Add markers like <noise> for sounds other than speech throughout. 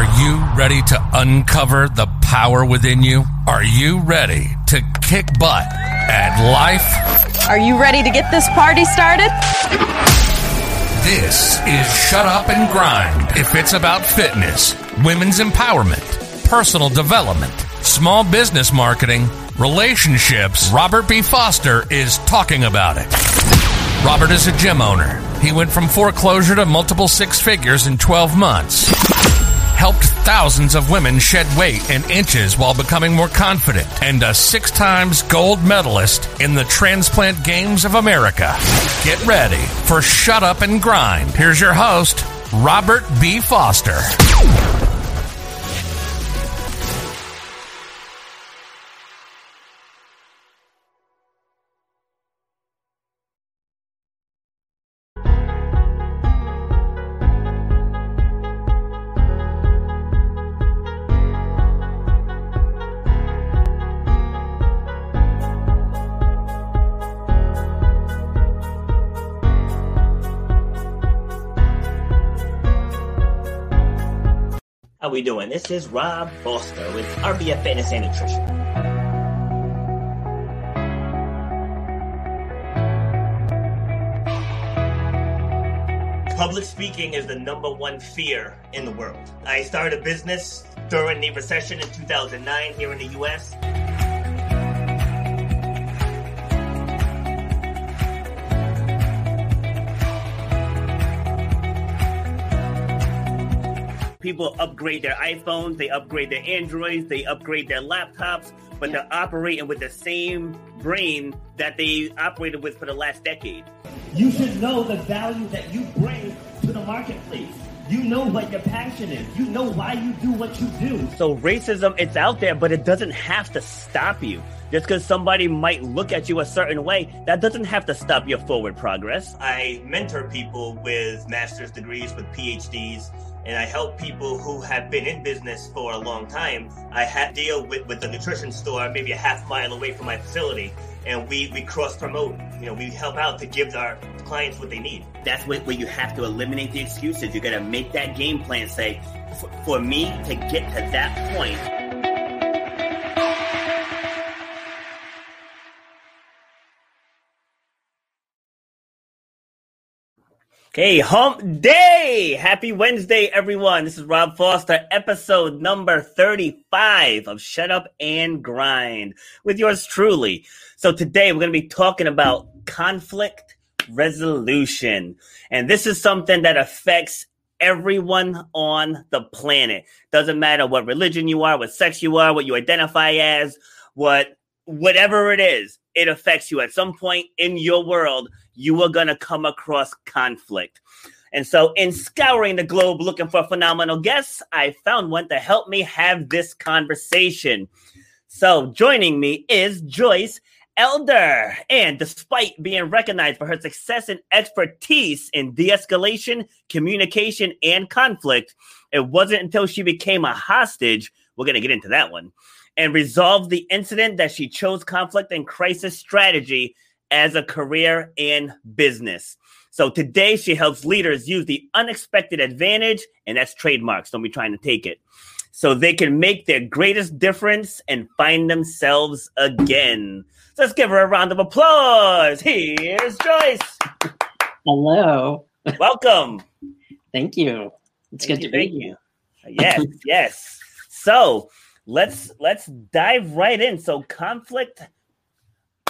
Are you ready to uncover the power within you? Are you ready to kick butt at life? Are you ready to get this party started? This is Shut Up and Grind. If it's about fitness, women's empowerment, personal development, small business marketing, relationships, Robert B. Foster is talking about it. Robert is a gym owner. He went from foreclosure to multiple six figures in 12 months. Helped thousands of women shed weight and inches while becoming more confident, and a six times gold medalist in the Transplant Games of America. Get ready for Shut Up and Grind. Here's your host, Robert B. Foster. We doing? This is Rob Foster with RBF Fitness and Nutrition. Public speaking is the number one fear in the world. I started a business during the recession in 2009 here in the US. People upgrade their iPhones, they upgrade their Androids, they upgrade their laptops, but they're operating with the same brain that they operated with for the last decade. You should know the value that you bring to the marketplace. You know what your passion is. You know why you do what you do. So racism, it's out there, but it doesn't have to stop you. Just because somebody might look at you a certain way, that doesn't have to stop your forward progress. I mentor people with master's degrees, with PhDs, and I help people who have been in business for a long time. I had deal with, with the nutrition store maybe a half mile away from my facility, and we, we cross promote. You know, we help out to give our clients what they need. That's what, where you have to eliminate the excuses. You got to make that game plan. Say, for, for me to get to that point. Okay, hump day! Happy Wednesday, everyone. This is Rob Foster, episode number 35 of Shut Up and Grind with yours truly. So today we're going to be talking about conflict resolution. And this is something that affects everyone on the planet. Doesn't matter what religion you are, what sex you are, what you identify as, what whatever it is, it affects you at some point in your world. You are going to come across conflict. And so, in scouring the globe looking for phenomenal guests, I found one to help me have this conversation. So, joining me is Joyce Elder. And despite being recognized for her success and expertise in de escalation, communication, and conflict, it wasn't until she became a hostage. We're going to get into that one and resolved the incident that she chose conflict and crisis strategy as a career in business. So today she helps leaders use the unexpected advantage, and that's trademarks. Don't be trying to take it. So they can make their greatest difference and find themselves again. So let's give her a round of applause. Here's Joyce. Hello. Welcome. Thank you. It's Thank good you, to be you. Yes, yes. So let's let's dive right in. So conflict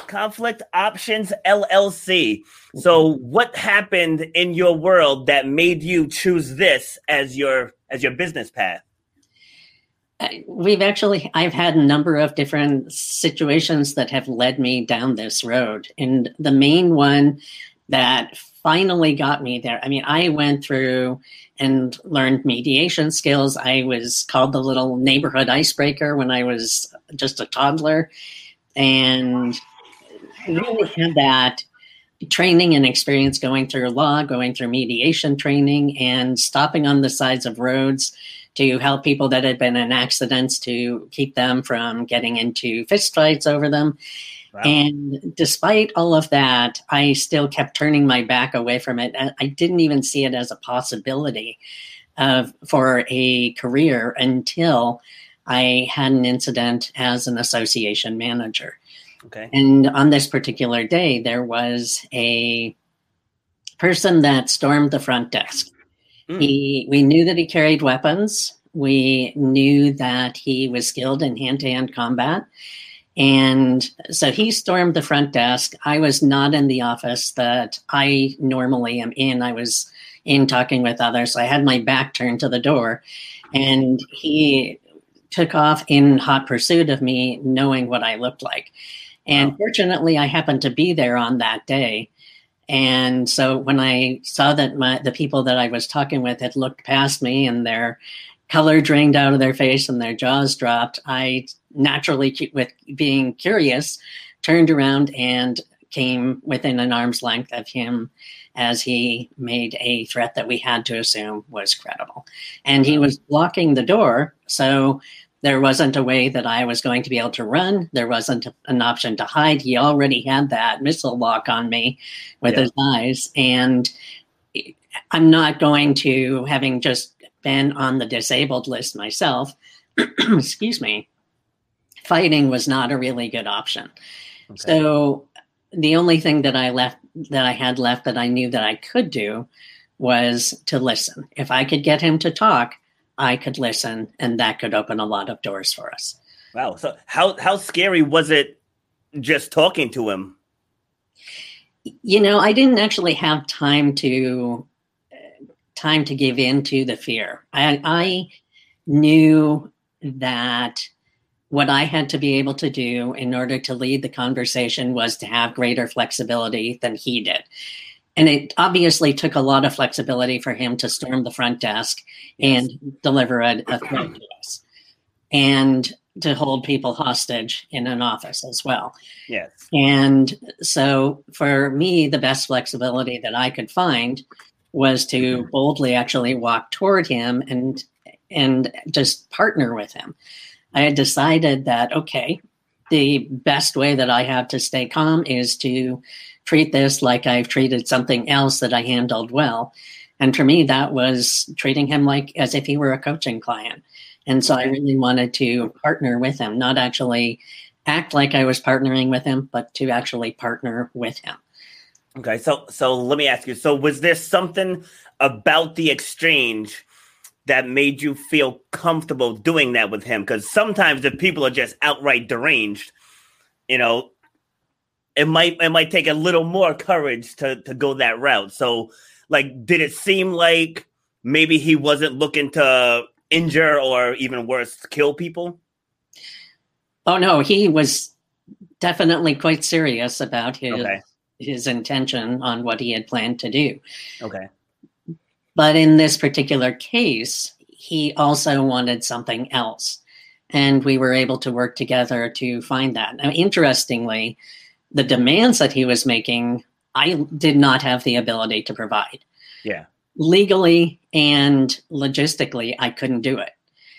conflict options LLC. So what happened in your world that made you choose this as your as your business path? Uh, we've actually, I've had a number of different situations that have led me down this road. And the main one that finally got me there, I mean, I went through and learned mediation skills. I was called the little neighborhood icebreaker when I was just a toddler. And really had that training and experience going through law, going through mediation training, and stopping on the sides of roads to help people that had been in accidents to keep them from getting into fistfights over them. Wow. And despite all of that, I still kept turning my back away from it. I didn't even see it as a possibility. of for a career until I had an incident as an association manager. Okay. And on this particular day, there was a person that stormed the front desk. Mm. He, we knew that he carried weapons. We knew that he was skilled in hand-to-hand combat, and so he stormed the front desk. I was not in the office that I normally am in. I was in talking with others. So I had my back turned to the door, and he took off in hot pursuit of me, knowing what I looked like. And fortunately, I happened to be there on that day. And so when I saw that my, the people that I was talking with had looked past me and their color drained out of their face and their jaws dropped, I naturally, with being curious, turned around and came within an arm's length of him as he made a threat that we had to assume was credible. And he was blocking the door. So there wasn't a way that I was going to be able to run. There wasn't an option to hide. He already had that missile lock on me with Yeah. his eyes. And I'm not going to, having just been on the disabled list myself, <clears throat> excuse me, fighting was not a really good option. So the only thing that I left that I had left that I knew that I could do was to listen. If I could get him to talk, I could listen, and that could open a lot of doors for us. Wow. So how how scary was it just talking to him? You know, I didn't actually have time to time to give in to the fear. I, I knew that what I had to be able to do in order to lead the conversation was to have greater flexibility than he did. And it obviously took a lot of flexibility for him to storm the front desk and deliver a, a threat to us and to hold people hostage in an office as well. Yes. And so for me, the best flexibility that I could find was to boldly actually walk toward him and and just partner with him. I had decided that okay, the best way that I have to stay calm is to treat this like I've treated something else that I handled well. And for me, that was treating him like as if he were a coaching client. And so I really wanted to partner with him, not actually act like I was partnering with him, but to actually partner with him. Okay. So so let me ask you. So was there something about the exchange that made you feel comfortable doing that with him? Because sometimes if people are just outright deranged, you know, it might it might take a little more courage to to go that route. So like did it seem like maybe he wasn't looking to injure or even worse kill people? Oh no, he was definitely quite serious about his Okay. his intention on what he had planned to do. Okay. But in this particular case, he also wanted something else. And we were able to work together to find that. Now, interestingly, the demands that he was making, I did not have the ability to provide. Yeah. Legally and logistically, I couldn't do it.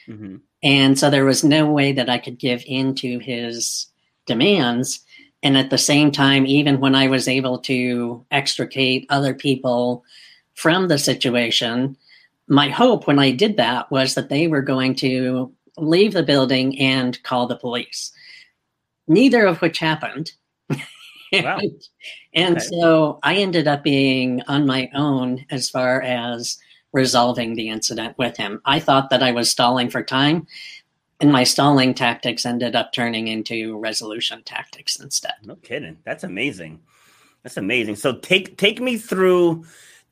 hmm And so there was no way that I could give in to his demands. And at the same time, even when I was able to extricate other people from the situation, my hope when I did that was that they were going to leave the building and call the police. Neither of which happened. <laughs> Wow. and Okay. so I ended up being on my own as far as resolving the incident with him. I thought that I was stalling for time, and my stalling tactics ended up turning into resolution tactics instead. No kidding. That's amazing. That's amazing. So take take me through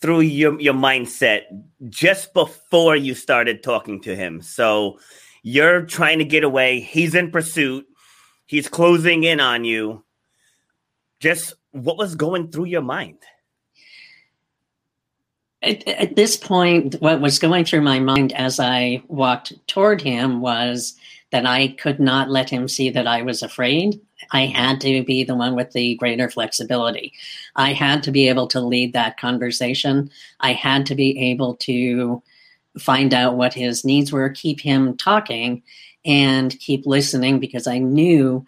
through your your mindset just before you started talking to him. So you're trying to get away. He's in pursuit. He's closing in on you. Just what was going through your mind? At, at this point, what was going through my mind as I walked toward him was that I could not let him see that I was afraid. I had to be the one with the greater flexibility. I had to be able to lead that conversation. I had to be able to find out what his needs were, keep him talking, and keep listening because I knew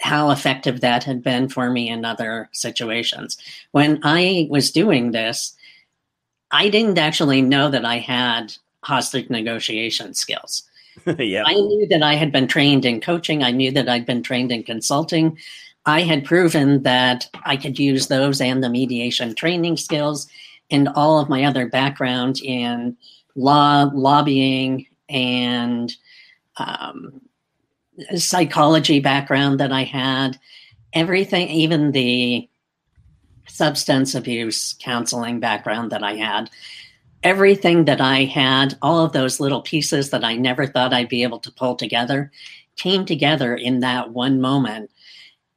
how effective that had been for me in other situations. When I was doing this, I didn't actually know that I had hostage negotiation skills. Yeah. <laughs> I knew that I had been trained in coaching. I knew that I'd been trained in consulting. I had proven that I could use those and the mediation training skills and all of my other background in law, lobbying, and um, psychology background that I had. Everything, even the substance abuse counseling background that I had, everything that I had, all of those little pieces that I never thought I'd be able to pull together, came together in that one moment.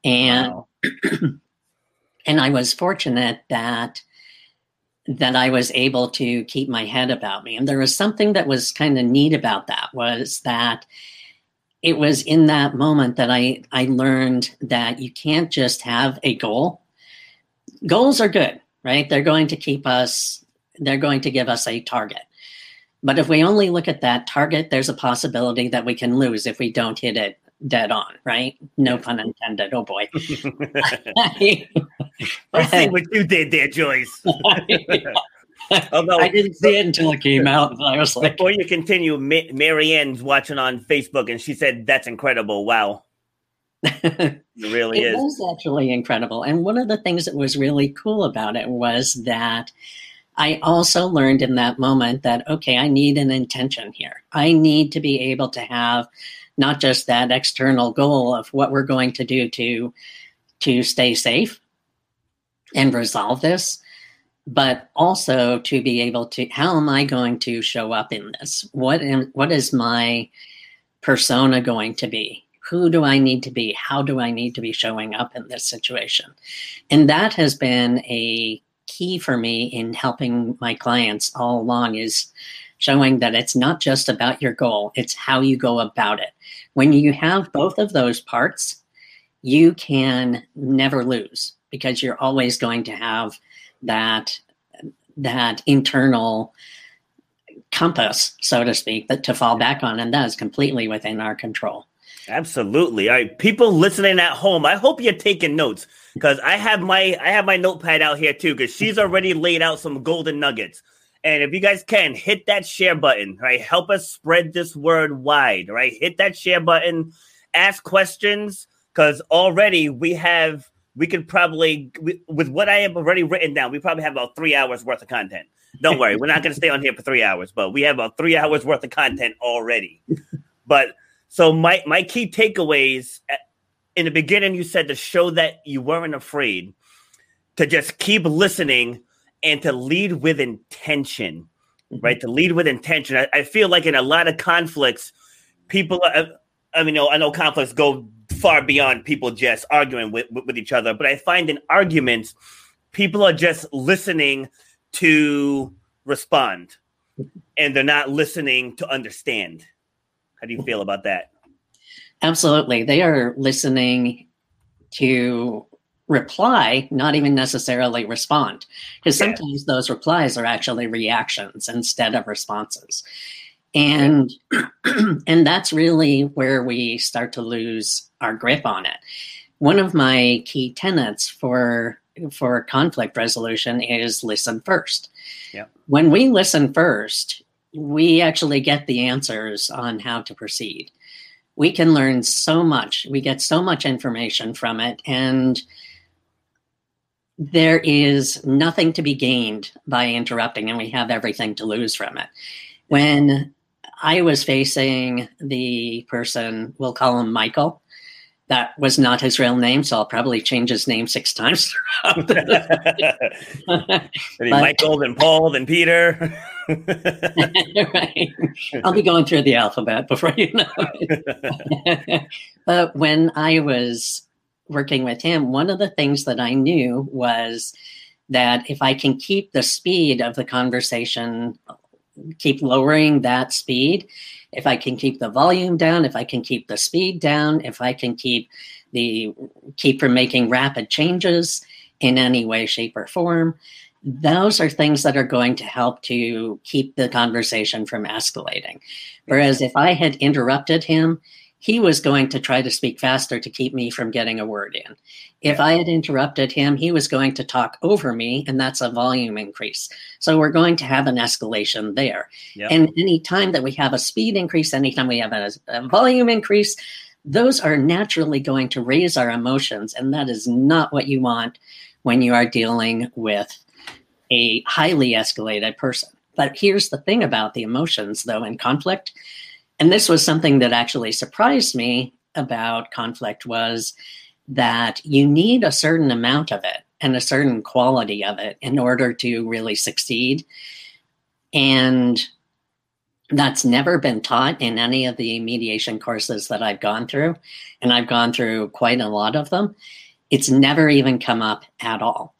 And wow. <clears throat> and I was fortunate that that I was able to keep my head about me. And there was something that was kind of neat about that was that it was in that moment that I I learned that you can't just have a goal. Goals are good, right? They're going to keep us they're going to give us a target. But if we only look at that target, there's a possibility that we can lose if we don't hit it dead on, right? No pun intended. Oh boy. <laughs> <laughs> I see what you did there, Joyce. <laughs> Although I didn't see it until it came out. I was like, before you continue, Ma- Marianne's watching on Facebook, and she said, "That's incredible! Wow, it really it is." It was actually incredible, and one of the things that was really cool about it was that I also learned in that moment that okay, I need an intention here. I need to be able to have not just that external goal of what we're going to do to to stay safe and resolve this but also to be able to how am i going to show up in this? What am, what is my persona going to be? Who do i need to be? How do i need to be showing up in this situation? And that has been a key for me in helping my clients all along is showing that it's not just about your goal it's how you go about it when you have both of those parts you can never lose because you're always going to have that that internal compass, so to speak, that to fall back on, and that is completely within our control. Absolutely. All right, people listening at home, I hope you're taking notes because I have my I have my notepad out here too because she's already laid out some golden nuggets. And if you guys can hit that share button, right? Help us spread this word wide, right? Hit that share button, ask questions because already we have we could probably with what I have already written down, we probably have about three hours worth of content. Don't worry, we're not going to stay on here for three hours, but we have about three hours worth of content already. but so my my key takeaways eh, in the beginning, you said to show that you weren't afraid, to just keep listening, and to lead with intention, mm-hmm. right? To lead with intention. I, I, feel like in a lot of conflicts, people. Are, I mean, I know conflicts go far beyond people just arguing with, with each other. But I find in arguments, people are just listening to respond and they're not listening to understand. How do you feel about that? Absolutely. They are listening to reply, not even necessarily respond. Because sometimes yeah. those replies are actually reactions instead of responses and <clears throat> and that's really where we start to lose our grip on it one of my key tenets for for conflict resolution is listen first yeah. when we listen first we actually get the answers on how to proceed we can learn so much we get so much information from it and there is nothing to be gained by interrupting and we have everything to lose from it when I was facing the person, we'll call him Michael. That was not his real name, so I'll probably change his name six times. <laughs> Michael, then Paul, then Peter. <laughs> <laughs> right. I'll be going through the alphabet before you know it. <laughs> but when I was working with him, one of the things that I knew was that if I can keep the speed of the conversation keep lowering that speed, if I can keep the volume down, if I can keep the speed down, if I can keep the keep from making rapid changes in any way, shape, or form, those are things that are going to help to keep the conversation from escalating. Whereas if I had interrupted him, he was going to try to speak faster to keep me from getting a word in. If I had interrupted him, he was going to talk over me, and that's a volume increase. So we're going to have an escalation there. Yep. And any time that we have a speed increase, anytime we have a, a volume increase, those are naturally going to raise our emotions. And that is not what you want when you are dealing with a highly escalated person. But here's the thing about the emotions, though, in conflict. And this was something that actually surprised me about conflict was that you need a certain amount of it and a certain quality of it in order to really succeed. And that's never been taught in any of the mediation courses that I've gone through and I've gone through quite a lot of them. It's never even come up at all.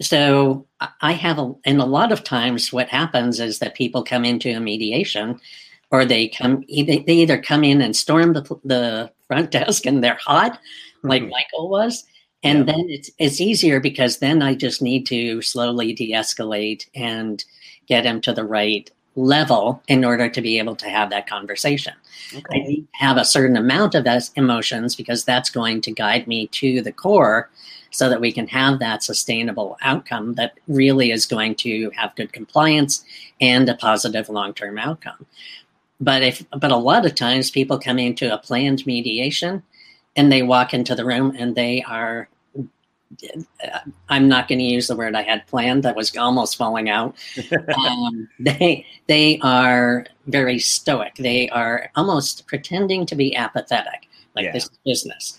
So I have a, and a lot of times what happens is that people come into a mediation or they come they either come in and storm the, the front <laughs> desk and they're hot like mm-hmm. michael was and yeah. then it's it's easier because then i just need to slowly de-escalate and get him to the right level in order to be able to have that conversation okay. i need to have a certain amount of those emotions because that's going to guide me to the core so that we can have that sustainable outcome that really is going to have good compliance and a positive long-term outcome but if but a lot of times people come into a planned mediation and they walk into the room and they are I'm not going to use the word I had planned. That was almost falling out. <laughs> um, they they are very stoic. They are almost pretending to be apathetic, like yeah. this is business.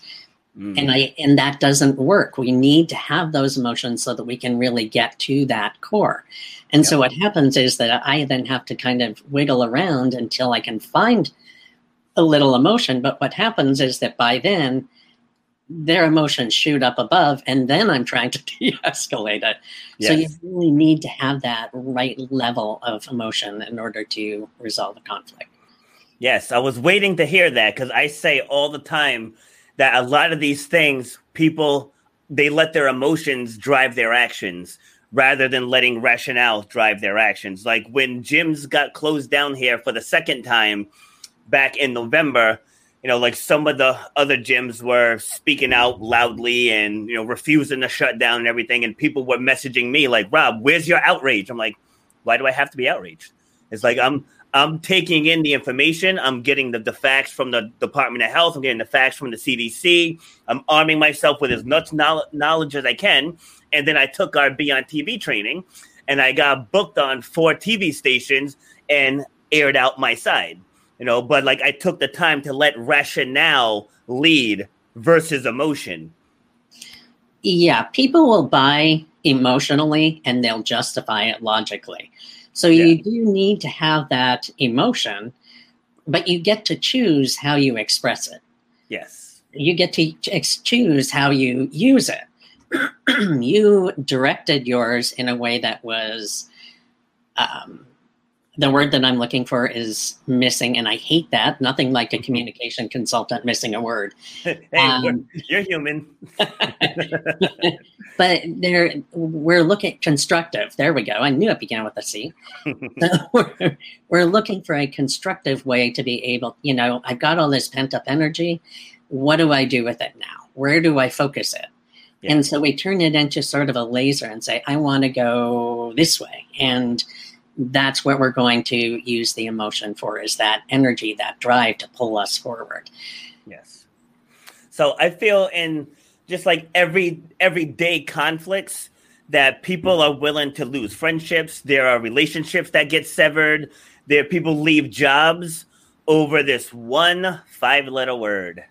Mm-hmm. And I and that doesn't work. We need to have those emotions so that we can really get to that core. And so what happens is that I then have to kind of wiggle around until I can find a little emotion. But what happens is that by then their emotions shoot up above and then I'm trying to <laughs> de-escalate it. Yes. So you really need to have that right level of emotion in order to resolve the conflict. Yes, I was waiting to hear that because I say all the time that a lot of these things people they let their emotions drive their actions rather than letting rationale drive their actions. Like when gyms got closed down here for the second time back in November, you know, like some of the other gyms were speaking out loudly and, you know, refusing to shut down and everything. And people were messaging me like, Rob, where's your outrage? I'm like, why do I have to be outraged? It's like I'm I'm taking in the information. I'm getting the, the facts from the Department of Health. I'm getting the facts from the CDC. I'm arming myself with as much knowledge as I can and then I took our Be on TV training, and I got booked on four TV stations and aired out my side. You know, but like I took the time to let rationale lead versus emotion. Yeah, people will buy emotionally and they'll justify it logically. So yeah. you do need to have that emotion, but you get to choose how you express it. Yes. You get to choose how you use it. <clears throat> you directed yours in a way that was um, the word that I'm looking for is missing, and I hate that. Nothing like a mm-hmm. communication consultant missing a word. <laughs> hey, um, you're human. <laughs> <laughs> but there, we're looking constructive. There we go. I knew it began with a C. so we're, we're looking for a constructive way to be able. You know, I've got all this pent up energy. What do I do with it now? Where do I focus it? Yeah. And so we turn it into sort of a laser and say, I want to go this way. And that's what we're going to use the emotion for is that energy, that drive to pull us forward. Yes. So I feel in just like every everyday conflicts that people are willing to lose friendships. There are relationships that get severed. There people leave jobs over this one five letter word.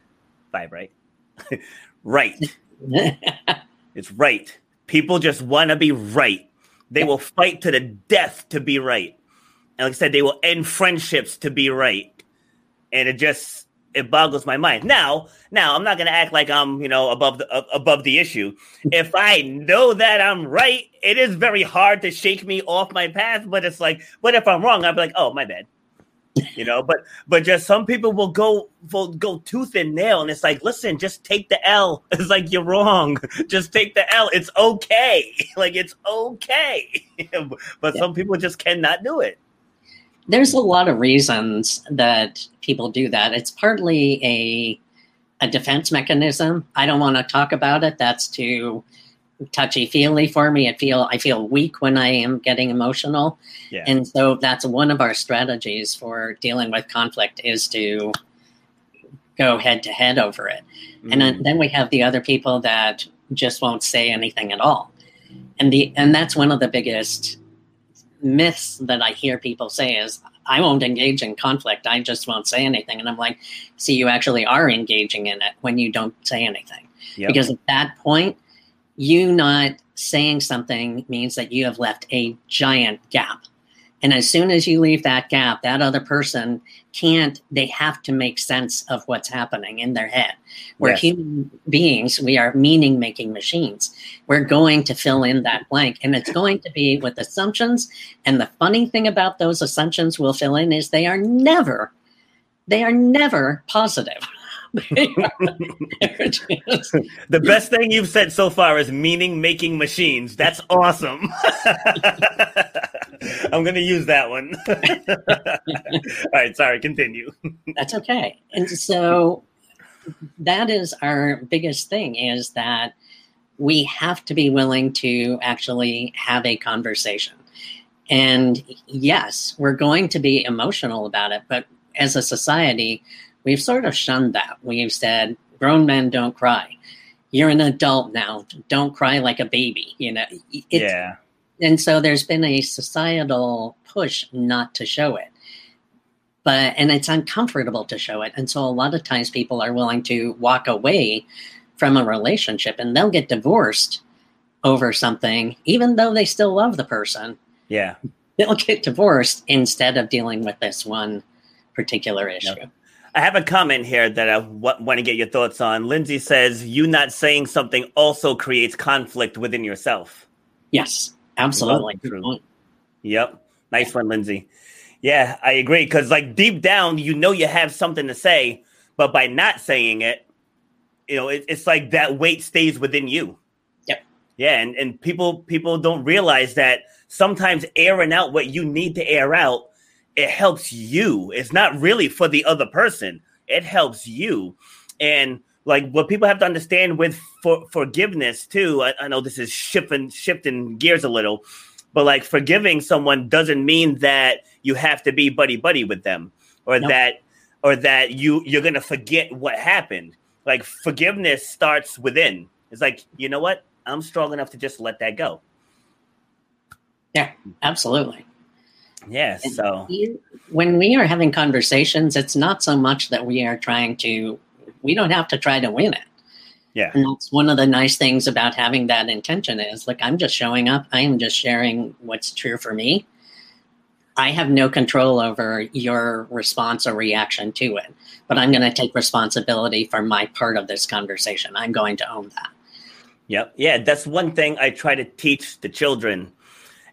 Five, right? <laughs> right. <laughs> it's right. People just want to be right. They will fight to the death to be right. And like I said, they will end friendships to be right. And it just it boggles my mind. Now, now I'm not going to act like I'm, you know, above the uh, above the issue. If I know that I'm right, it is very hard to shake me off my path, but it's like, but if I'm wrong, I'll be like, "Oh, my bad." You know but but just some people will go will go tooth and nail and it's like listen just take the l <laughs> it's like you're wrong <laughs> just take the l it's okay <laughs> like it's okay but yeah. some people just cannot do it there's a lot of reasons that people do that. It's partly a a defense mechanism. I don't want to talk about it. That's too touchy feely for me. I feel I feel weak when I am getting emotional, Yeah. and so that's one of our strategies for dealing with conflict is to go head to head over it. And Mm. then, then we have the other people that just won't say anything at all. And the and that's one of the biggest myths that I hear people say is I won't engage in conflict. I just won't say anything. And I'm like, see, you actually are engaging in it when you don't say anything. Yep. Because at that point, you not saying something means that you have left a giant gap. And as soon as you leave that gap, that other person can't, they have to make sense of what's happening in their head. We're Yes. human beings, we are meaning making machines. We're going to fill in that blank, and it's going to be with assumptions. And the funny thing about those assumptions we'll fill in is they are never, they are never positive. The best thing you've said so far is meaning making machines. That's awesome. <laughs> I'm going to use that one. <laughs> All right, sorry, continue. That's okay. And so that is our biggest thing is that we have to be willing to actually have a conversation. And yes, we're going to be emotional about it, but as a society, we've sort of shunned that. We've said, grown men don't cry. You're an adult now. Don't cry like a baby. You know, it's, yeah. and so there's been a societal push not to show it but and it's uncomfortable to show it and so a lot of times people are willing to walk away from a relationship and they'll get divorced over something even though they still love the person Yeah. they'll get divorced instead of dealing with this one particular issue I have a comment here that I w- want to get your thoughts on. Lindsay says, You not saying something also creates conflict within yourself. yes absolutely True. Yep. Nice one, Lindsay. Yeah, I agree. Because, like, deep down, you know you have something to say, but by not saying it, you know, it, it's like that weight stays within you. Yep. Yeah, and, and people people don't realize that sometimes airing out what you need to air out, it helps you. It's not really for the other person. It helps you. And like what people have to understand with for, forgiveness too. I, I know this is shifting shifting gears a little, but like forgiving someone doesn't mean that you have to be buddy buddy with them or Nope. that or that you you're gonna forget what happened. Like forgiveness starts within. It's like you know what I'm strong enough to just let that go. yeah absolutely Yeah. So when we are having conversations, it's not so much that we are trying to, we don't have to try to win it. yeah. And that's one of the nice things about having that intention is like, I'm just showing up. I am just sharing what's true for me. I have no control over your response or reaction to it, but I'm going to take responsibility for my part of this conversation. I'm going to own that. Yep. Yeah, that's one thing I try to teach the children.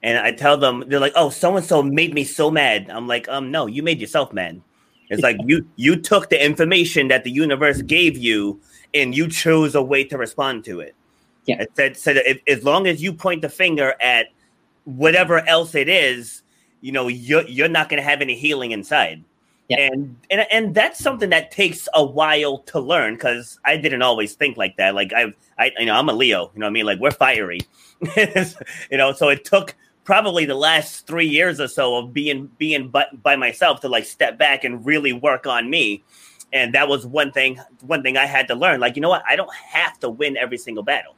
And I tell them, they're like, oh, so and so made me so mad. I'm like, um, no, you made yourself mad. It's like <laughs> you you took the information that the universe gave you and you chose a way to respond to it. Yeah. It said, said if, as long as you point the finger at whatever else it is, you know, you're you're not gonna have any healing inside. Yeah. And, and and that's something that takes a while to learn because I didn't always think like that. Like I've I you know I'm a Leo, you know what I mean? Like we're fiery. <laughs> you know, so it took probably the last three years or so of being being by, by myself to like step back and really work on me. And that was one thing one thing I had to learn. Like, you know what? I don't have to win every single battle.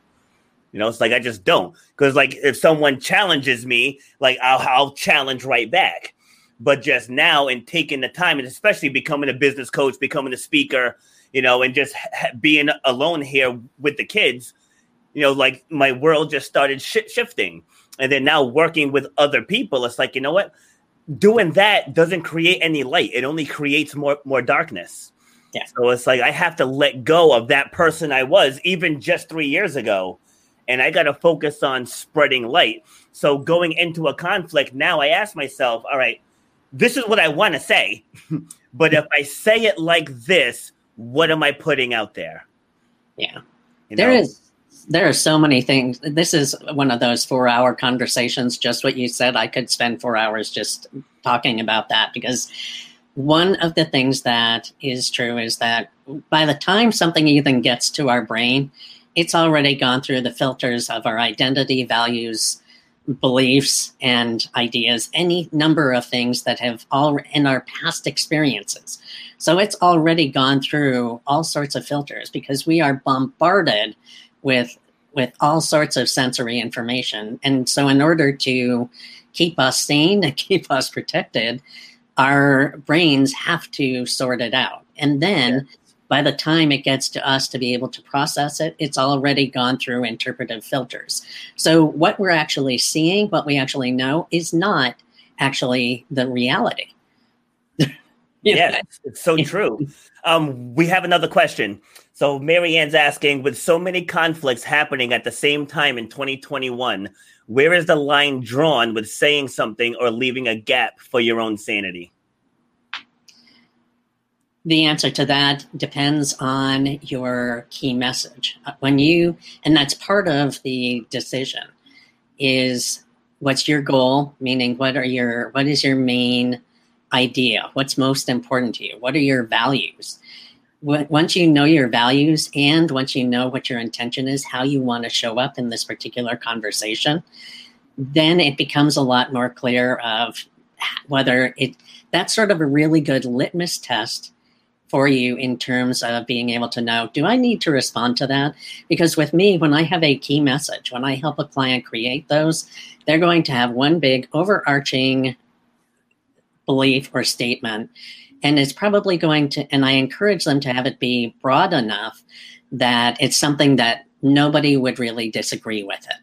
You know, it's like I just don't. Because like if someone challenges me, like I'll I'll challenge right back. But just now and taking the time and especially becoming a business coach, becoming a speaker, you know, and just being alone here with the kids, you know, like my world just started shi shifting. And then now working with other people, it's like, you know what? Doing that doesn't create any light. It only creates more more darkness. Yeah. So it's like I have to let go of that person I was even just three years ago. And I got to focus on spreading light. So going into a conflict, now I ask myself, all right, this is what I want to say. <laughs> but if I say it like this, what am I putting out there? Yeah. You There know? is there are so many things. This is one of those four hour conversations, just what you said. I could spend four hours just talking about that because one of the things that is true is that by the time something even gets to our brain, it's already gone through the filters of our identity, values, beliefs, and ideas, any number of things that have all in our past experiences. So it's already gone through all sorts of filters because we are bombarded with with all sorts of sensory information. And so in order to keep us sane and <laughs> keep us protected, our brains have to sort it out. And then by the time it gets to us to be able to process it, it's already gone through interpretive filters. So, what we're actually seeing, what we actually know, is not actually the reality. Yeah, it's so true. Um, we have another question. So, Marianne's asking with so many conflicts happening at the same time in 2021, where is the line drawn with saying something or leaving a gap for your own sanity? the answer to that depends on your key message. When you, and that's part of the decision, is what's your goal? Meaning, what are your, what is your main idea? What's most important to you? What are your values? Once you know your values and once you know what your intention is, how you want to show up in this particular conversation, then it becomes a lot more clear of whether it, that's sort of a really good litmus test for you in terms of being able to know do I need to respond to that? Because with me, when I have a key message, when I help a client create those, they're going to have one big overarching belief or statement. And it's probably going to, and I encourage them to have it be broad enough that it's something that nobody would really disagree with it.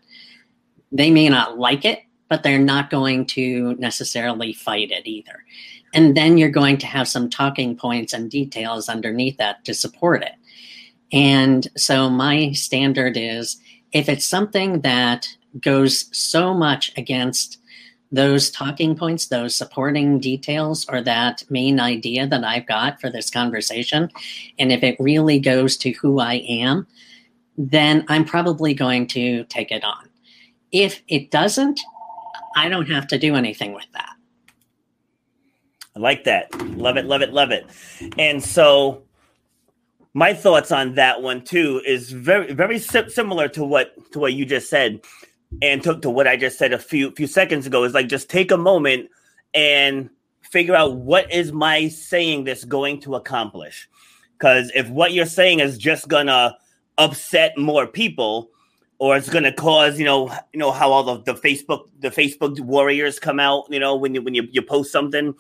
They may not like it, but they're not going to necessarily fight it either. And then you're going to have some talking points and details underneath that to support it. And so my standard is if it's something that goes so much against those talking points, those supporting details, or that main idea that I've got for this conversation, and if it really goes to who I am, then I'm probably going to take it on. If it doesn't, I don't have to do anything with that. I like that. Love it, love it, love it. And so my thoughts on that one too is very very si- similar to what to what you just said and to, to what I just said a few few seconds ago is like just take a moment and figure out what is my saying this going to accomplish. Because if what you're saying is just gonna upset more people or it's to cause you know you know how all the, the facebook the facebook warriors come out you know when you when you, you post something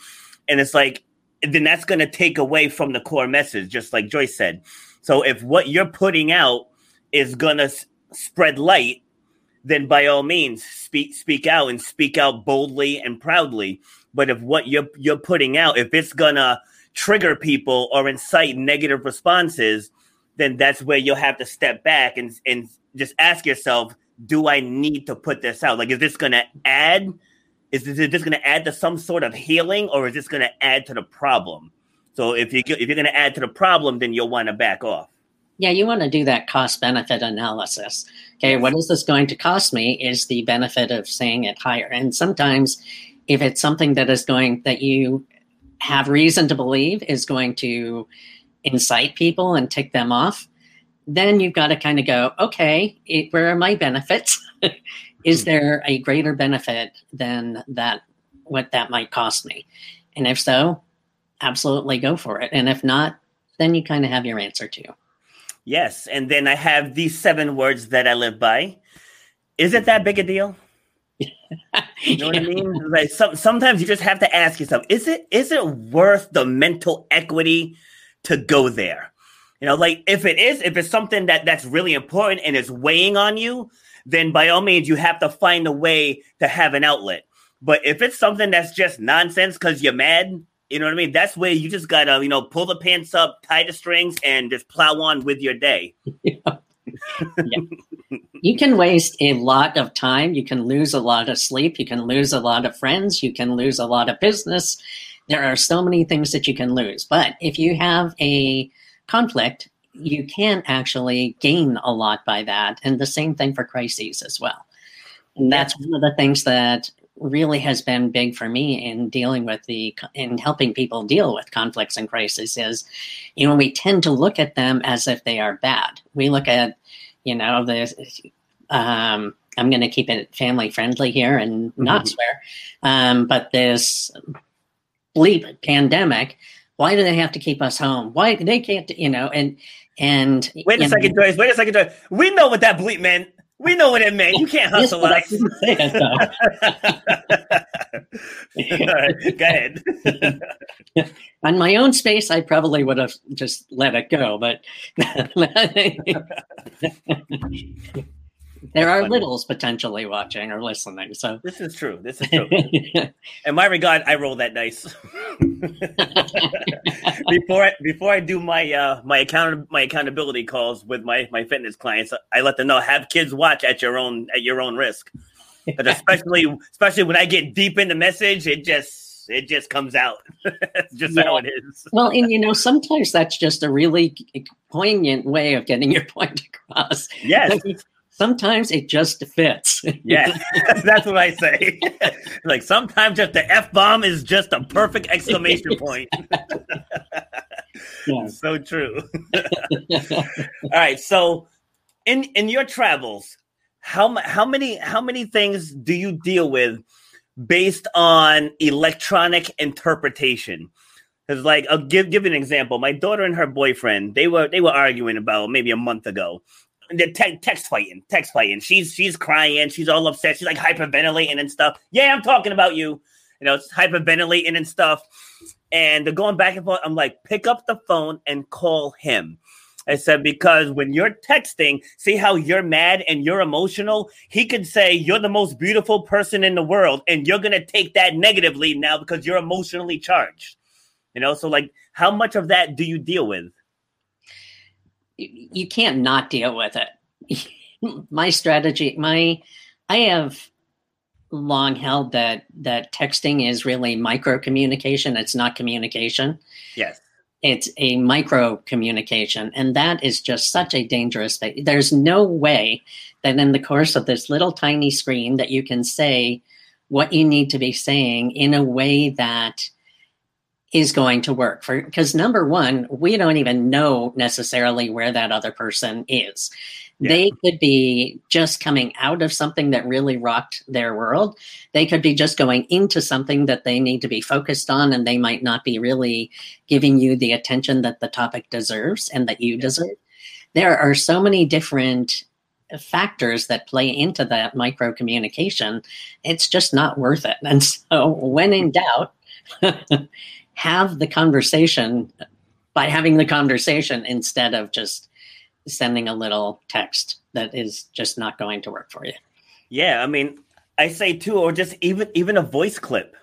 and it's like then that's to take away from the core message just like joyce said. So if what you're putting out is to s- spread light then by all means speak speak out and speak out boldly and proudly but if what you're you're putting out if it's to trigger people or incite negative responses then that's where you'll have to step back and and just ask yourself, do I need to put this out? Like, is this to add? Is this, this going to add to some sort of healing, or is this to add to the problem? So if you if you're to add to the problem, then you'll want to back off. Yeah, you want to do that cost benefit analysis. Okay, what is this going to cost me? Is the benefit of saying it higher? And sometimes, if it's something that is going that you have reason to believe is going to incite people and tick them off, then you've got to kind of go, okay, it, where are my benefits? <laughs> Is hmm. there a greater benefit than that, what that might cost me? And if so, absolutely go for it. And if not, then you kind of have your answer too. Yes. And then I have these seven words that I live by. Is it that big a deal? you know what I <laughs> mean? Like some, sometimes you just have to ask yourself, is it is it worth the mental equity to go there? You know, like if it is, if it's something that that's really important and is weighing on you, then by all means you have to find a way to have an outlet. But if it's something that's just nonsense because you're mad, you know what I mean? That's where you just gotta, you know, pull the pants up, tie the strings, and just plow on with your day. <laughs> yeah. You can waste a lot of time. You can lose a lot of sleep. You can lose a lot of friends. You can lose a lot of business. There are so many things that you can lose. But if you have a conflict, you can actually gain a lot by that. And the same thing for crises as well. And that's one of the things that really has been big for me in dealing with the in helping people deal with conflicts and crises is you know we tend to look at them as if they are bad we look at you know the um, i'm going to keep it family friendly here and not mm-hmm. swear um, but this bleep pandemic why do they have to keep us home why they can't you know and and wait a second know, Joyce, wait a second Joyce. we know what that bleep meant we know what it meant. You can't hustle yes, us. <laughs> right, go ahead. <laughs> On my own space, I probably would have just let it go, but <laughs> there are littles potentially watching or listening. So this is true. This is true. <laughs> In my regard, I roll that dice <laughs> before I, before I do my uh, my account my accountability calls with my my fitness clients. I let them know have kids watch at your own at your own risk. But especially especially when I get deep in the message, it just it just comes out. <laughs> just yeah. how it is. well, and you know, sometimes that's just a really poignant way of getting your point across. Yes sometimes it just fits. yeah, <laughs> <laughs> that's what I say. <laughs> like sometimes just the f bomb is just a perfect exclamation point. yeah. So true. All right, so in in your travels, how how many how many things do you deal with based on electronic interpretation? Because like I'll give give an example. My daughter and her boyfriend they were they were arguing about maybe a month ago, the te- text fighting, text fighting. She's she's crying, she's all upset, she's like hyperventilating and stuff. Yeah, I'm talking about you. You know, it's hyperventilating and stuff. And they're going back and forth. I'm like, pick up the phone and call him. I said, because when you're texting, see how you're mad and you're emotional? He could say, You're the most beautiful person in the world. And you're going to take that negatively now because you're emotionally charged. You know, so like, how much of that do you deal with? You can't not deal with it. <laughs> my strategy, my I have long held that that texting is really micro communication. It's not communication. Yes. It's a micro communication. And that is just such a dangerous thing. There's no way that in the course of this little tiny screen that you can say what you need to be saying in a way that is going to work for because number one we don't even know necessarily where that other person is. Yeah. they could be just coming out of something that really rocked their world. They could be just going into something that they need to be focused on and they might not be really giving you the attention that the topic deserves and that you yeah. deserve. There are so many different factors that play into that micro communication it's just not worth it. And so when in mm-hmm. doubt <laughs> have the conversation by having the conversation instead of just sending a little text that is just not going to work for you. Yeah, I mean, I say too, or just even even a voice clip.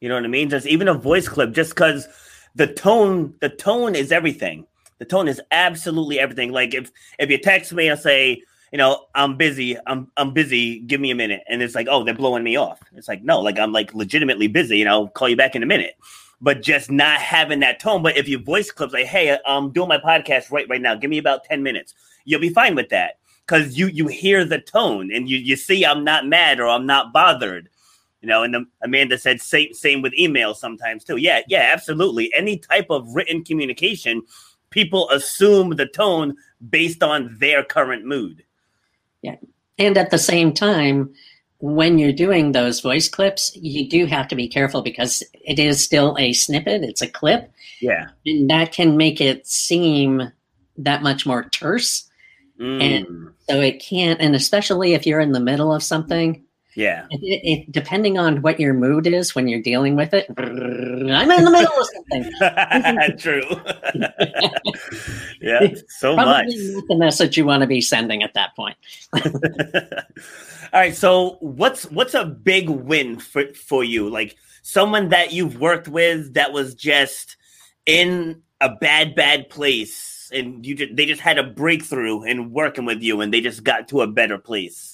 You know what I mean? Just even a voice clip, just because the tone, the tone is everything. The tone is absolutely everything. Like if if you text me and say, you know, I'm busy, I'm I'm busy, give me a minute, and it's like, oh, they're blowing me off. It's like, no, like I'm like legitimately busy, you know, call you back in a minute but just not having that tone. But if you voice clips like, "Hey, I'm doing my podcast right right now. Give me about ten minutes," you'll be fine with that because you you hear the tone and you you see I'm not mad or I'm not bothered. You know, and the, Amanda said same same with email sometimes too. Yeah, yeah, absolutely. Any type of written communication, people assume the tone based on their current mood. Yeah, and at the same time, when you're doing those voice clips, you do have to be careful because it is still a snippet, it's a clip. Yeah. And that can make it seem that much more terse. Mm. And so it can't, and especially if you're in the middle of something. Yeah. It, it, depending on what your mood is when you're dealing with it, I'm in the middle of something. <laughs> True. <laughs> yeah. So Probably much. Not the message you want to be sending at that point. <laughs> All right, so what's what's a big win for for you? Like someone that you've worked with that was just in a bad bad place and you just, they just had a breakthrough in working with you and they just got to a better place.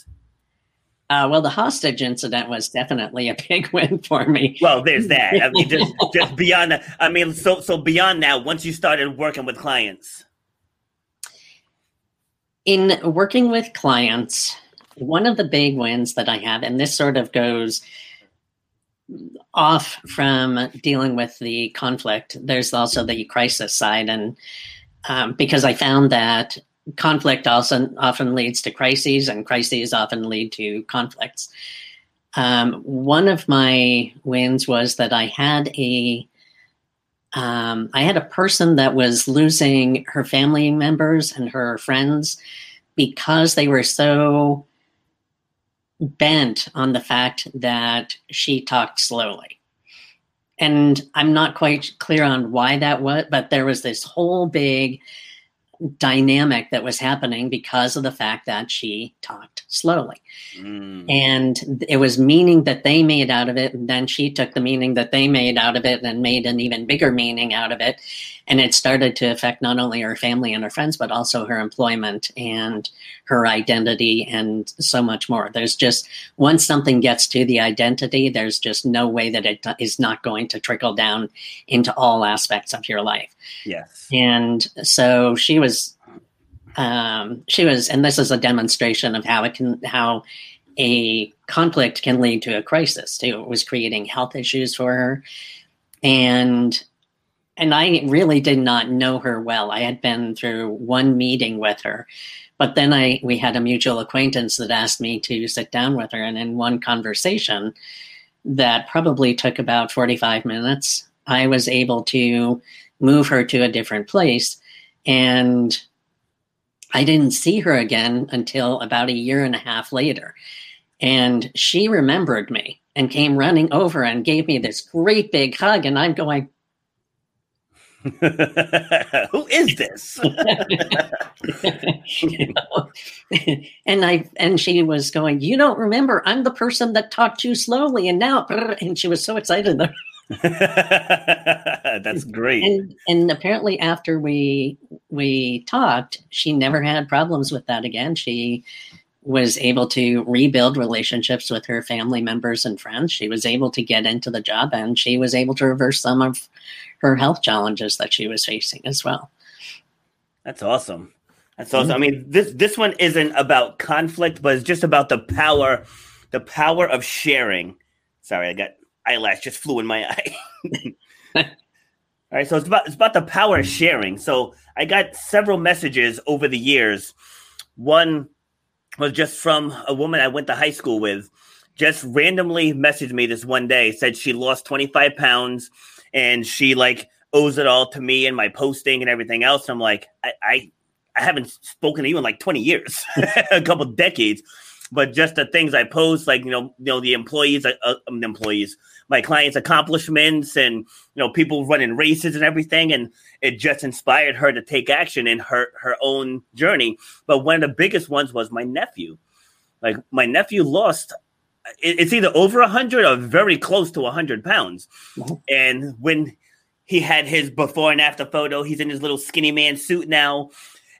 Uh, well, the hostage incident was definitely a big <laughs> win for me. Well, there's that. I mean, just <laughs> just beyond that. I mean, so so beyond that, once you started working with clients. in working with clients, one of the big wins that I have, and this sort of goes off from dealing with the conflict, there's also the crisis side. And um, because I found that conflict also often leads to crises, and crises often lead to conflicts. Um, one of my wins was that I had a um, I had a person that was losing her family members and her friends because they were so bent on the fact that she talked slowly. And I'm not quite clear on why that was, but there was this whole big dynamic that was happening because of the fact that she talked slowly. Mm. And it was meaning that they made out of it. And then she took the meaning that they made out of it and made an even bigger meaning out of it. And it started to affect not only her family and her friends, but also her employment and her identity and so much more. There's just, once something gets to the identity, there's just no way that it is not going to trickle down into all aspects of your life. Yes. And so she was, um, she was, and this is a demonstration of how it can, how a conflict can lead to a crisis too. It was creating health issues for her. And and I really did not know her well. I had been through one meeting with her, but then I we had a mutual acquaintance that asked me to sit down with her, and in one conversation that probably took about forty five minutes, I was able to move her to a different place, and I didn't see her again until about a year and a half later. And she remembered me and came running over and gave me this great big hug. And I'm going, <laughs> Who is this? you <laughs> know? <laughs> and I and she was going, You don't remember, I'm the person that talked too slowly and now and she was so excited. <laughs> That's great. And and apparently after we we talked, she never had problems with that again. She was able to rebuild relationships with her family members and friends. She was able to get into the job and she was able to reverse some of her health challenges that she was facing as well. That's awesome. That's awesome. I mm-hmm. mean, this this one isn't about conflict, but it's just about the power, the power of sharing. Sorry, I got eyelash just flew in my <laughs> eye. All right, so it's about it's about the power of sharing. So I got several messages over the years. One was just from a woman I went to high school with. Just randomly messaged me this one day, said she lost 25 pounds and she like owes it all to me and my posting and everything else. I'm like, I, I, I haven't spoken to you in like 20 years, <laughs> a couple decades, but just the things I post, like you know, you know, the employees, uh, uh um, employees, my clients' accomplishments, and you know, people running races and everything, and it just inspired her to take action in her her own journey. But one of the biggest ones was my nephew. Like my nephew lost it's either over 100 or very close to 100 pounds. Mm-hmm. And when he had his before and after photo, he's in his little skinny man suit now.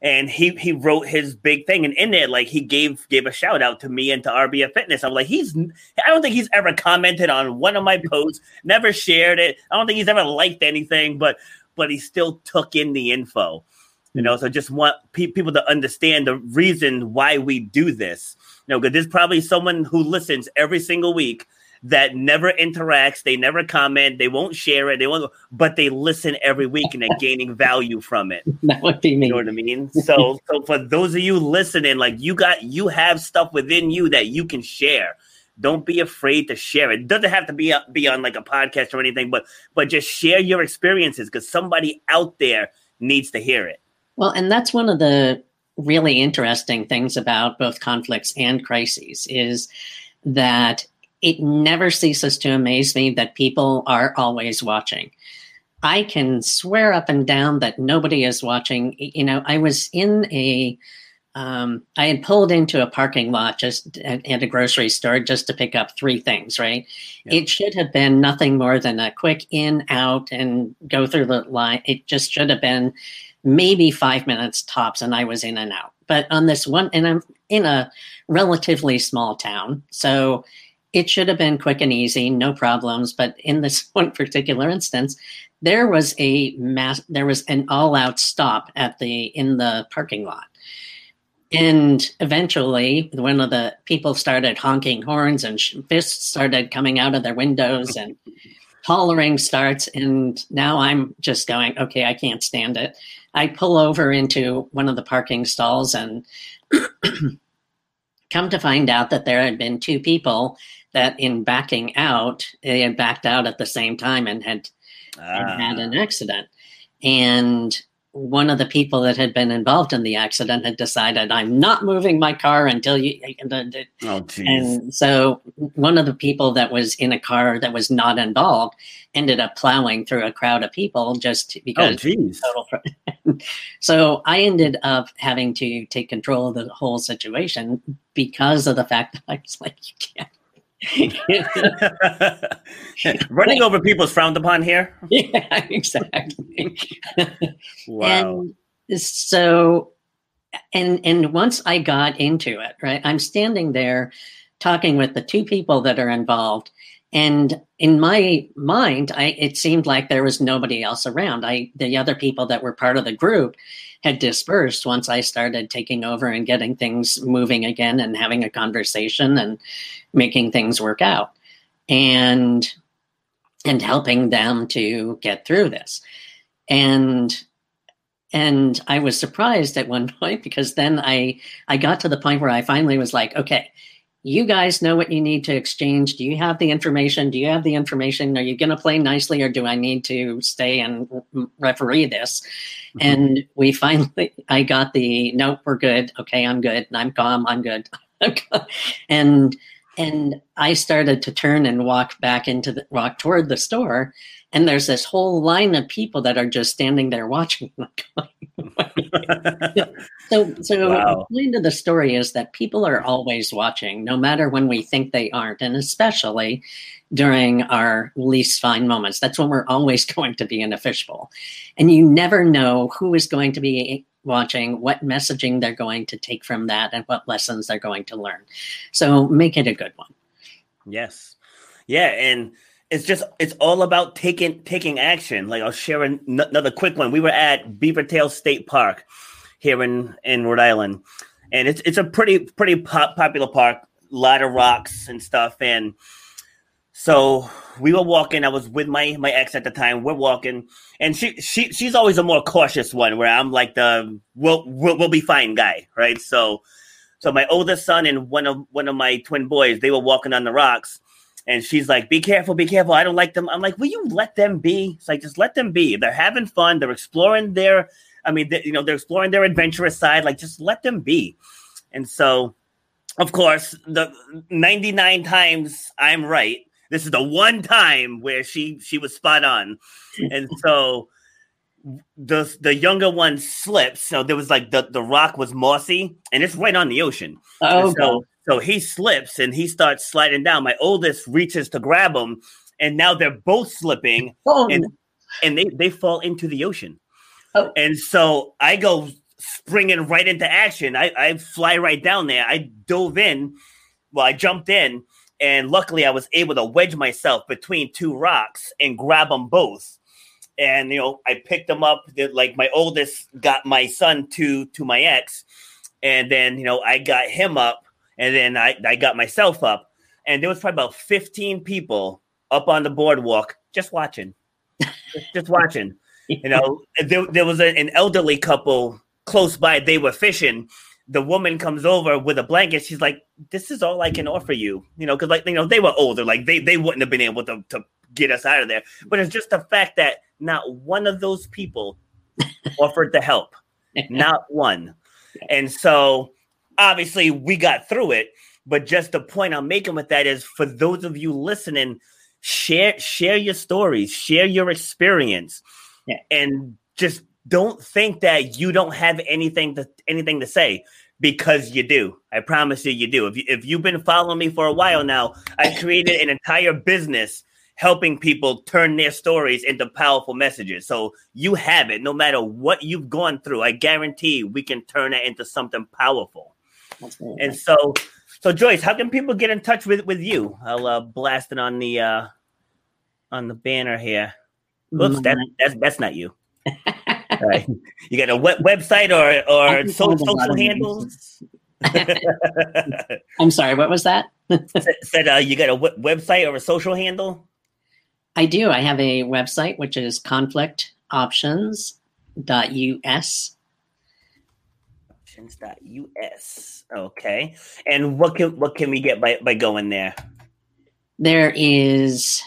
And he he wrote his big thing, and in there, like he gave gave a shout out to me and to RBF Fitness. I'm like, he's I don't think he's ever commented on one of my <laughs> posts, never shared it. I don't think he's ever liked anything, but but he still took in the info. You know, so just want pe- people to understand the reason why we do this You know, because there's probably someone who listens every single week that never interacts, they never comment, they won't share it, they won't, but they listen every week and they're <laughs> gaining value from it. That would be me. You know what I mean? So, <laughs> so for those of you listening, like you got, you have stuff within you that you can share. Don't be afraid to share it. it doesn't have to be a, be on like a podcast or anything, but but just share your experiences because somebody out there needs to hear it. Well, and that's one of the really interesting things about both conflicts and crises is that it never ceases to amaze me that people are always watching. I can swear up and down that nobody is watching. You know, I was in a, um, I had pulled into a parking lot just at, at, a grocery store just to pick up three things, right? Yeah. It should have been nothing more than a quick in, out, and go through the line. It just should have been maybe five minutes tops, and I was in and out. But on this one, and I'm in a relatively small town, so it should have been quick and easy, no problems. But in this <laughs> one particular instance, there was a mass, there was an all-out stop at the in the parking lot, And eventually, one of the people started honking horns and fists started coming out of their windows and hollering starts. And now I'm just going, okay, I can't stand it. I pull over into one of the parking stalls and <clears throat> come to find out that there had been two people that, in backing out, they had backed out at the same time and had, ah. had an accident. And one of the people that had been involved in the accident had decided, I'm not moving my car until you. Oh, and so one of the people that was in a car that was not involved ended up plowing through a crowd of people just because. Oh, total, <laughs> <laughs> so I ended up having to take control of the whole situation because of the fact that I was like, you can't <laughs> Running over people is frowned upon here. <laughs> Yeah, exactly. wow. And so, and and once I got into it, right, I'm standing there talking with the two people that are involved, and in my mind, I it seemed like there was nobody else around. I the other people that were part of the group had dispersed once I started taking over and getting things moving again and having a conversation and making things work out and and helping them to get through this. And and I was surprised at one <laughs> point because then I I got to the point where I finally was like, okay, you guys know what you need to exchange. Do you have the information? Do you have the information? Are you going to play nicely or do I need to stay and referee this? Mm-hmm. And we finally, <laughs> I got the nope, we're good. Okay, I'm good. I'm calm. I'm good. <laughs> and and I started to turn and walk back into the walk toward the store, and there's this whole line of people that are just standing there watching. <laughs> so, so wow. the point of the story is that people are always watching, no matter when we think they aren't, and especially during our least fine moments. That's when we're always <laughs> going to be in a fishbowl, and you never know who is going to be watching, what messaging they're going to take from that, and what lessons they're going to learn. So, make it a good one. Yes, yeah, and it's just it's all about taking taking action. Like I'll share an, another quick one. We were at Beavertail State Park here in in Rhode Island, and it's it's a pretty pretty pop, popular park. A lot of rocks and stuff, and so we were walking. I was with my my ex at the time. We're walking, and she she she's always a more cautious one, where I'm like the we'll we'll, we'll be fine guy, right? So so my oldest son and one of one of my twin boys, they were walking on the rocks and she's like, "Be careful, be careful. I don't like them." I'm like, "Will you let them be?" It's like, just let them be. They're having fun. They're exploring their, I mean, they, you know, they're exploring their adventurous side. Like, just let them be. And so, of course, the 99 times I'm right. This is the one time where she she was spot on, and <laughs> so the the younger one slips. So there was like the the rock was mossy, and it's right on the ocean. Oh, so so he slips and he starts sliding down. My oldest reaches to grab him, and now they're both slipping, oh. and and they they fall into the ocean. Oh. And so I go springing right into action. I, I fly right down there. I dove in. Well, I jumped in, and luckily I was able to wedge myself between two rocks and grab them both. And you know, I picked them up. Like my oldest got my son to to my ex, and then you know I got him up and then I, I got myself up, and there was probably about 15 people up on the boardwalk just watching, just, <laughs> just, watching. You know, there, there was a, an elderly couple close by. They were fishing. The woman comes over with a blanket. She's like, "This is all I can offer you." You know, because like you know they were older. Like they they wouldn't have been able to to get us out of there. But it's just the fact that not one of those people <laughs> offered to help. Not one. And so obviously we got through it. But just the point I'm making with that is for those of you listening, share share your stories, share your experience, yeah. and just don't think that you don't have anything to anything to say because you do. I promise you, you do. If you, if you've been following me for a while now, I created an entire business helping people turn their stories into powerful messages. So you have it. No matter what you've gone through, I guarantee we can turn it into something powerful. And so, so Joyce, how can people get in touch with with you? I'll uh, blast it on the uh, on the banner here. Oops, that, that's that's not you. right. You got a web- website or or so, social handles? <laughs> I'm sorry, what was that? <laughs> said uh, you got a w- website or a social handle? I do. I have a website which is conflictoptions.us. Options.us. Okay. And what can what can we get by, by going there? There is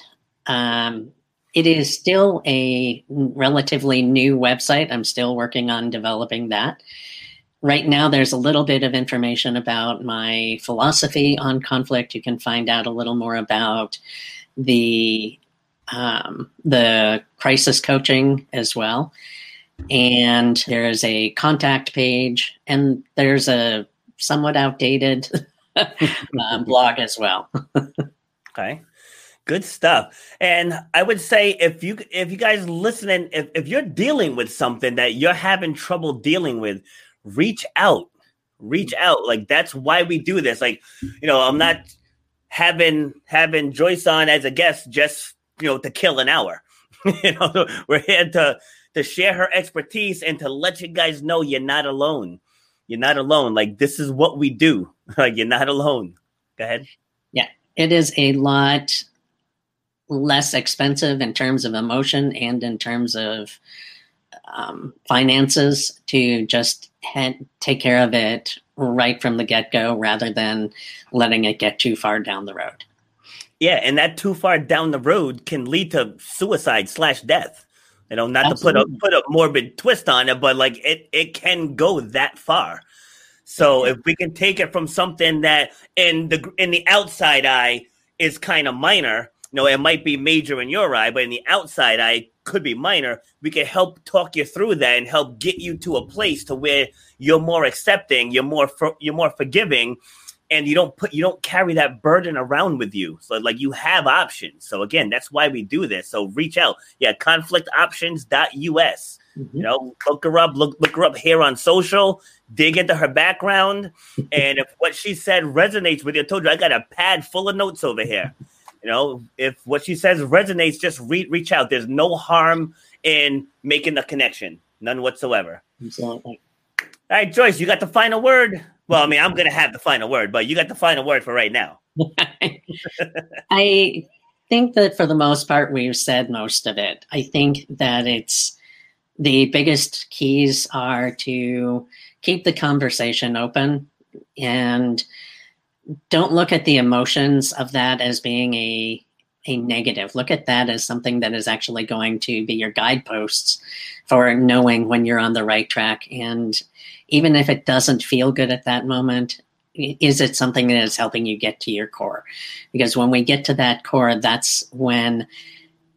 um, it is still a relatively new website. I'm still working on developing that. Right now, there's a little bit of information about my philosophy on conflict. You can find out a little more about the um, the crisis coaching as well. And there is a contact page, and there's a somewhat outdated <laughs> uh, blog as well. <laughs> okay. Good stuff. And I would say if you if you guys listening, if, if you're dealing with something that you're having trouble dealing with, reach out. Reach out. Like that's why we do this. Like, you know, I'm not having having Joyce on as a guest just you know to kill an hour. <laughs> you know, we're here to to share her expertise and to let you guys know you're not alone. You're not alone. Like this is what we do. <laughs> like you're not alone. Go ahead. Yeah, it is a lot less expensive in terms of emotion and in terms of um, finances to just head, take care of it right from the get go rather than letting it get too far down the road. Yeah, and that too far down the road can lead to suicide slash death. You know, not Absolutely. to put a put a morbid twist on it, but like it it can go that far. So if we can take it from something that in the in the outside eye is kind of minor, you know, it might be major in your eye, but in the outside eye could be minor. We can help talk you through that and help get you to a place to where you're more accepting, you're more for, you're more forgiving, and you don't put you don't carry that burden around with you. So like you have options. So again, that's why we do this. So reach out. Yeah, conflictoptions.us. Mm-hmm. You know, look her up, look look her up here on social, dig into her background, <laughs> and if what she said resonates with you, I told you I got a pad full of notes over here. You know, if what she says resonates, just re- reach out. There's no harm in making the connection, none whatsoever. Exactly. All right, Joyce, you got the final word. Well, I mean, I'm to have the final word, but you got the final word for right now. <laughs> I think that for the most part, we've said most of it. I think that it's the biggest keys are to keep the conversation open and don't look at the emotions of that as being a a negative. Look at that as something that is actually going to be your guideposts for knowing when you're on the right track. And even if it doesn't feel good at that moment, is it something that is helping you get to your core? Because when we get to that core, that's when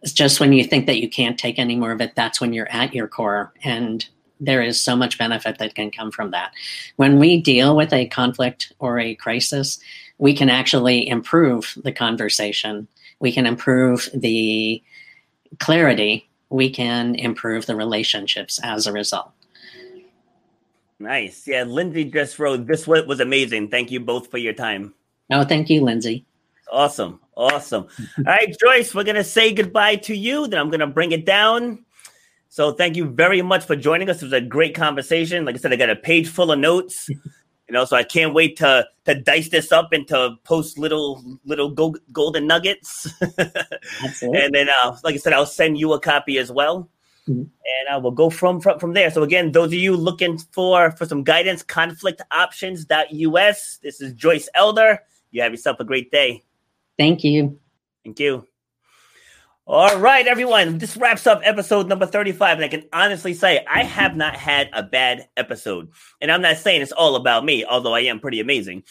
just when you think that you can't take any more of it, that's when you're at your core. And there is so much benefit that can come from that. When we deal with a conflict or a crisis, we can actually improve the conversation. We can improve the clarity. We can improve the relationships as a result. Nice. Yeah, Lindsay just wrote this was amazing. Thank you both for your time. Oh, thank you, Lindsay. Awesome. Awesome. <laughs> All right, Joyce, we're going to say goodbye to you. Then I'm going to bring it down. So thank you very much for joining us. It was a great conversation. Like I said, I got a page full of notes. <laughs> You know, so I can't wait to to dice this up and to post little little go, golden nuggets. <laughs> and then, uh, like I said, I'll send you a copy as well. And I will go from, from from there. So again, those of you looking for for some guidance, conflictoptions.us. This is Joyce Elder. You have yourself a great day. Thank you. Thank you. All right, everyone. This wraps up episode number 35. And I can honestly say I have not had a bad episode. And I'm not saying it's all about me, although I am pretty amazing.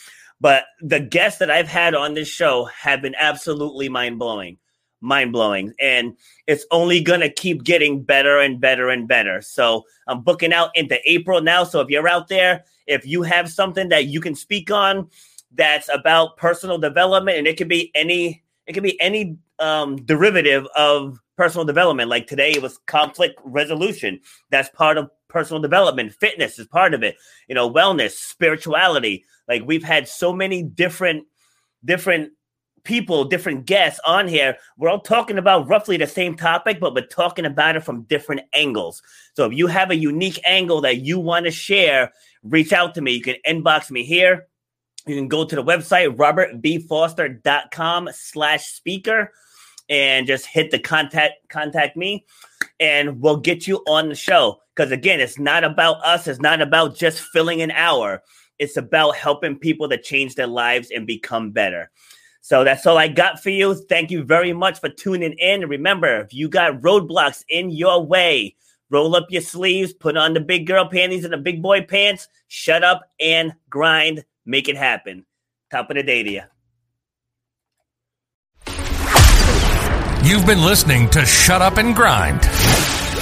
But the guests that I've had on this show have been absolutely mind blowing. Mind blowing. And it's only going to keep getting better and better and better. So I'm booking out into April now. So if you're out there, if you have something that you can speak on that's about personal development, and it could be any it can be any um, derivative of personal development. Like today, it was conflict resolution. That's part of personal development. Fitness is part of it. You know, wellness, spirituality. Like we've had so many different different people, different guests on here. We're all talking about roughly the same topic, but we're talking about it from different angles. So if you have a unique angle that you want to share, reach out to me. You can inbox me here. You can go to the website, robertbfoster.com slash speaker and just hit the contact contact me and we'll get you on the show. Because again, it's not about us, it's not about just filling an hour. It's about helping people to change their lives and become better. So that's all I got for you. Thank you very much for tuning in. Remember, if you got roadblocks in your way, roll up your sleeves, put on the big girl panties and the big boy pants, shut up and grind, make it happen. Top of the day to you. You've been listening to Shut Up and Grind.